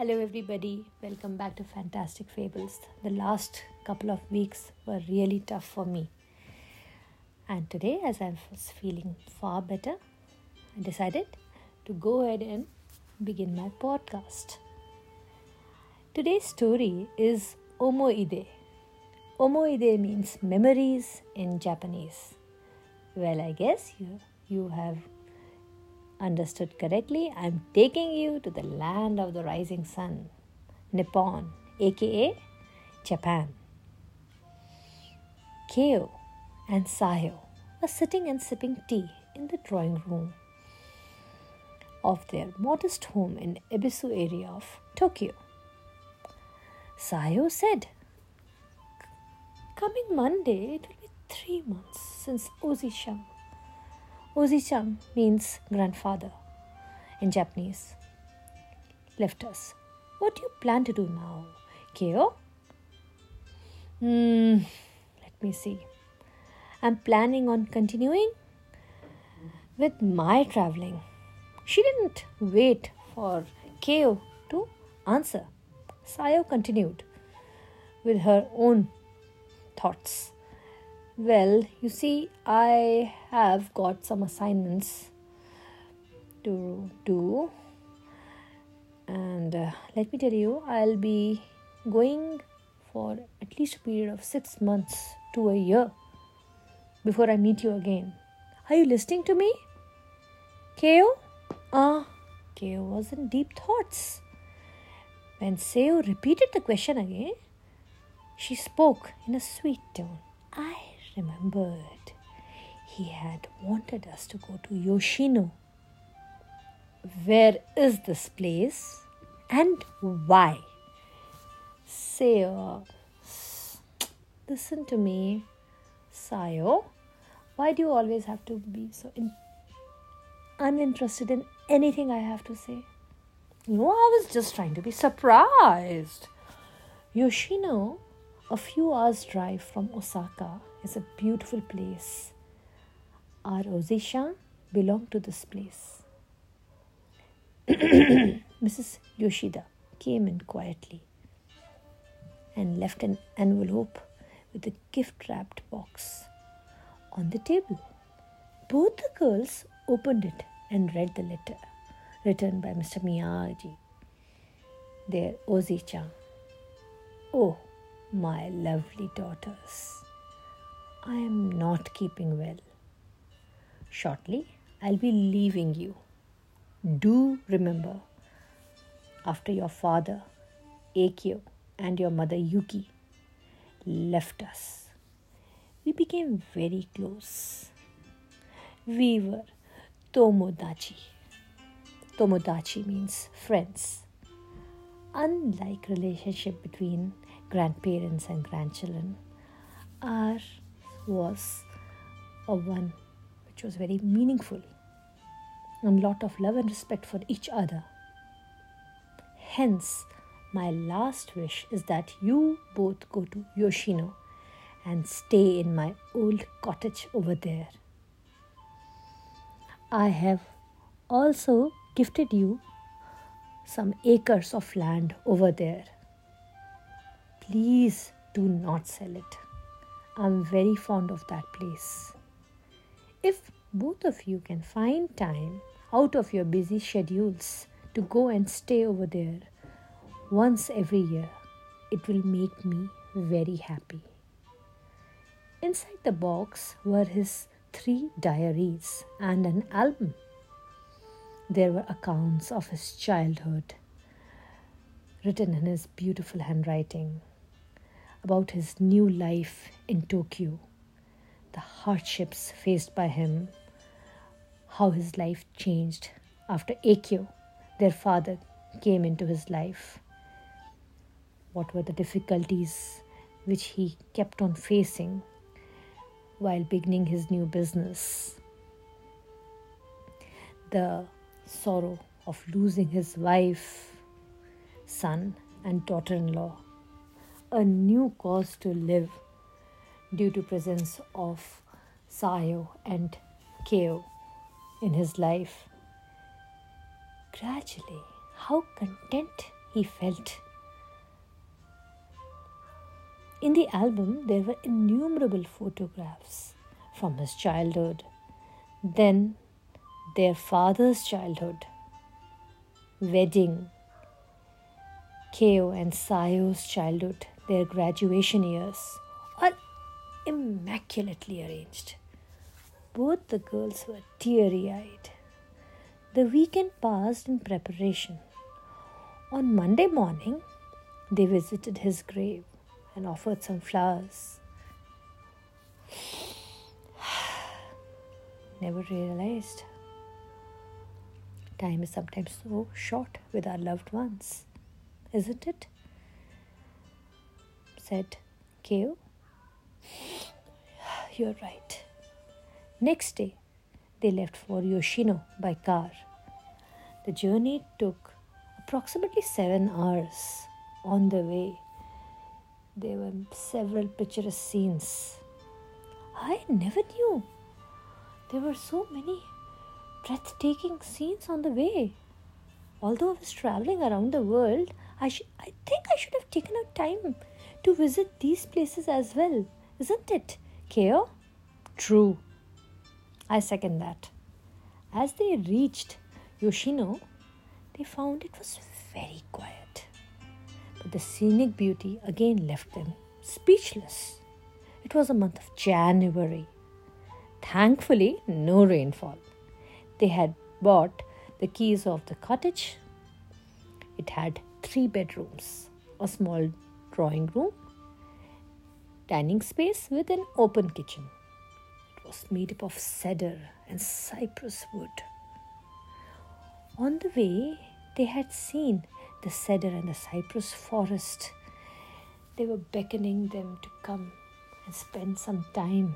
Hello, everybody. Welcome back to Fantastic Fables. The last couple of weeks were really tough for me. And today, as I was feeling far better, I decided to go ahead and begin my podcast. Today's story is Omoide. Omoide means memories in Japanese. Well, I guess you, you have understood correctly, I'm taking you to the land of the rising sun, Nippon, aka Japan. Keo and Sayo are sitting and sipping tea in the drawing room of their modest home in Ebisu area of Tokyo. Sayo said, Coming Monday, it will be three months since Oji-chan Oji-chan means grandfather in Japanese. Left us. What do you plan to do now, Keo? Hmm, let me see. I'm planning on continuing with my traveling. She didn't wait for Keo to answer. Sayo continued with her own thoughts. Well, you see, I have got some assignments to do, and uh, let me tell you, I'll be going for at least a period of six months to a year before I meet you again. Are you listening to me? Keo? Ah, Keo was in deep thoughts. When Sayo repeated the question again, she spoke in a sweet tone. I remembered he had wanted us to go to Yoshino. Where is this place and why? Sayo, listen to me, Sayo. Why do you always have to be so in- uninterested in anything I have to say? No, I was just trying to be surprised. Yoshino, a few hours' drive from Osaka, is a beautiful place. Our Oji-chan belonged to this place. Mrs. Yoshida came in quietly and left an envelope with a gift wrapped box on the table. Both the girls opened it and read the letter written by Mr. Miyagi, their Ozi-chan. Oh, my lovely daughters. I am not keeping well. Shortly, I'll be leaving you. Do remember, after your father, Akio, and your mother, Yuki, left us, we became very close. We were Tomodachi. Tomodachi means friends. Unlike relationship between grandparents and grandchildren, our was a one which was very meaningful and lot of love and respect for each other. Hence, my last wish is that you both go to Yoshino and stay in my old cottage over there. I have also gifted you some acres of land over there. Please do not sell it. I'm very fond of that place. If both of you can find time out of your busy schedules to go and stay over there once every year, it will make me very happy. Inside the box were his three diaries and an album. There were accounts of his childhood written in his beautiful handwriting about his new life in Tokyo, the hardships faced by him, how his life changed after Akio, their father, came into his life, what were the difficulties which he kept on facing while beginning his new business, the sorrow of losing his wife, son, and daughter in law a new cause to live due to presence of Sayo and Keo in his life. Gradually, how content he felt. In the album, there were innumerable photographs from his childhood, then their father's childhood, wedding, Keo and Sayo's childhood, their graduation years, all immaculately arranged. Both the girls were teary eyed. The weekend passed in preparation. On Monday morning, they visited his grave and offered some flowers. Never realized time is sometimes so short with our loved ones, isn't it? Said Keo. You're right. Next day, they left for Yoshino by car. The journey took approximately seven hours. On the way, there were several picturesque scenes. I never knew there were so many breathtaking scenes on the way. Although I was traveling around the world, I, sh- I think I should have taken out time to visit these places as well, isn't it, Keo? True. I second that. As they reached Yoshino, they found it was very quiet. But the scenic beauty again left them speechless. It was a month of January. Thankfully, no rainfall. They had bought the keys of the cottage. It had three bedrooms, a small drawing room, dining space with an open kitchen. It was made up of cedar and cypress wood. On the way, they had seen the cedar and the cypress forest. They were beckoning them to come and spend some time.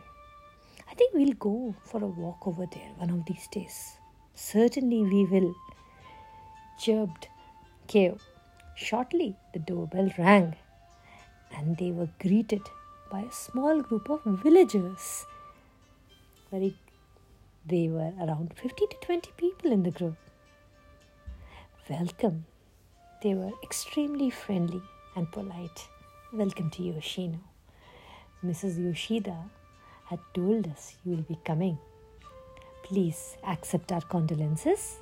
I think we'll go for a walk over there one of these days. Certainly we will, chirped Keo. Shortly, the doorbell rang, and they were greeted by a small group of villagers. Very, they were around 15 to 20 people in the group. Welcome. They were extremely friendly and polite. Welcome to Yoshino. Mrs. Yoshida had told us you will be coming. Please accept our condolences.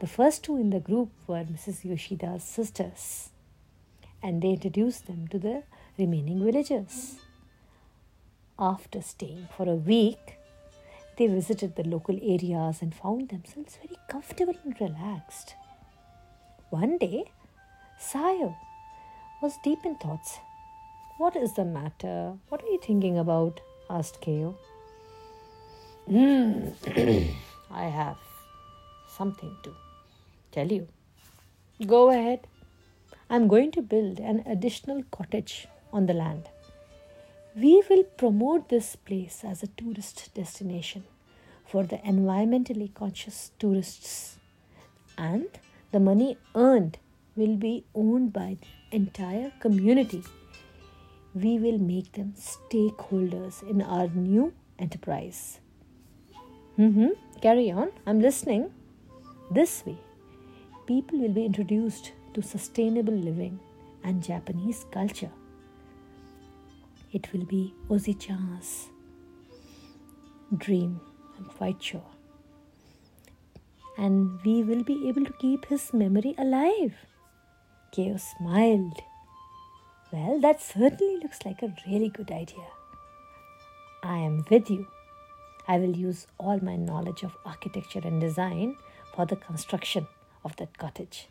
The first two in the group were Mrs. Yoshida's sisters, and they introduced them to the remaining villagers. After staying for a week, they visited the local areas and found themselves very comfortable and relaxed. One day, Sayo was deep in thoughts. What is the matter? What are you thinking about? asked Keo. Mm, I have something to tell you. Go ahead. I'm going to build an additional cottage on the land. We will promote this place as a tourist destination for the environmentally conscious tourists and the money earned will be owned by the entire community. We will make them stakeholders in our new enterprise. Mm-hmm. Carry on. I'm listening. This way, people will be introduced to sustainable living and Japanese culture. It will be Oji-chan's dream, I'm quite sure and we will be able to keep his memory alive. Keo smiled. Well, that certainly looks like a really good idea. I am with you. I will use all my knowledge of architecture and design for the construction of that cottage.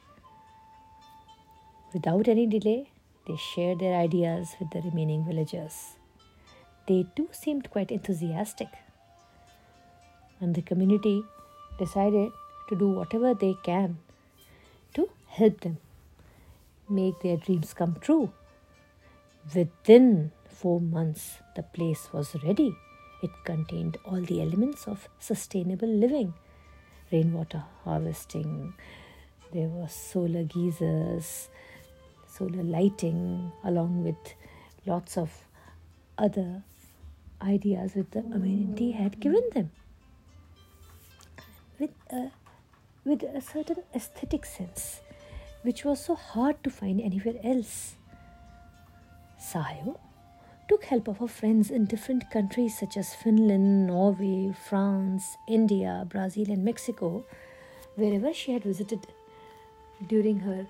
Without any delay, they shared their ideas with the remaining villagers. They too seemed quite enthusiastic. And the community decided to do whatever they can to help them make their dreams come true. Within four months, the place was ready. It contained all the elements of sustainable living rainwater harvesting, there were solar geysers, solar lighting, along with lots of other ideas which the community had given them. With a with a certain aesthetic sense. which was so hard to find anywhere else. Sayo took help of her friends in different countries such as Finland, Norway, France, India, Brazil, and Mexico, wherever she had visited during her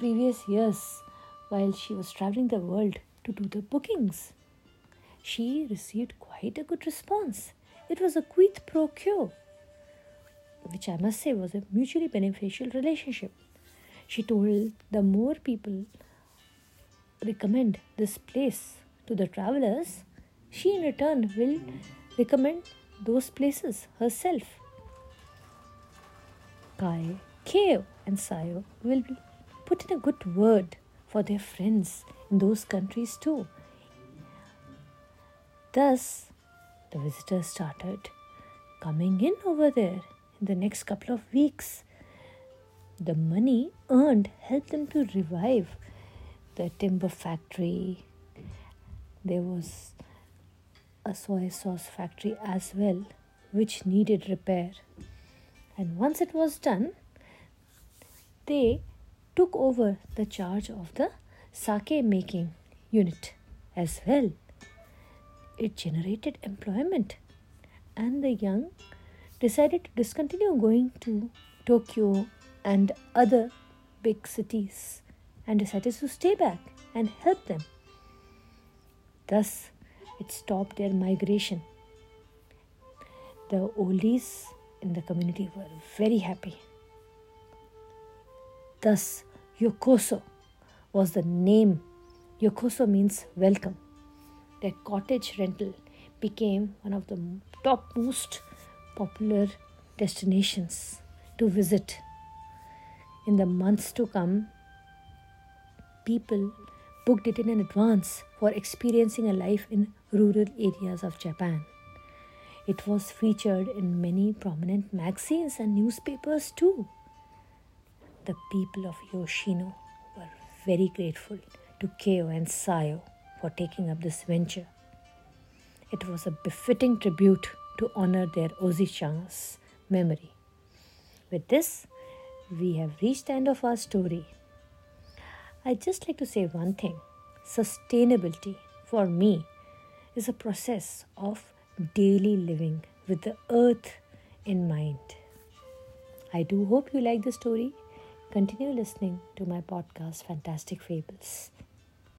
previous years while she was traveling the world to do the bookings. She received quite a good response. It was a quid pro quo, which I must say was a mutually beneficial relationship. She told the more people recommend this place to the travelers, she in return will recommend those places herself. Kai, Keo, and Sayo will put in a good word for their friends in those countries too. Thus, the visitors started coming in over there in the next couple of weeks. The money earned helped them to revive the timber factory. There was a soy sauce factory as well, which needed repair. And once it was done, they took over the charge of the sake making unit as well. It generated employment, and the young decided to discontinue going to Tokyo and other big cities and decided to stay back and help them. Thus, it stopped their migration. The oldies in the community were very happy. Thus, Yokoso was the name. Yokoso means welcome. Their cottage rental became one of the top most popular destinations to visit. In the months to come, people booked it in advance for experiencing a life in rural areas of Japan. It was featured in many prominent magazines and newspapers too. The people of Yoshino were very grateful to Keo and Sayo for taking up this venture. It was a befitting tribute to honor their Oji-chan's memory. With this, we have reached the end of our story. I'd just like to say one thing sustainability for me is a process of daily living with the earth in mind. I do hope you like the story. Continue listening to my podcast, Fantastic Fables.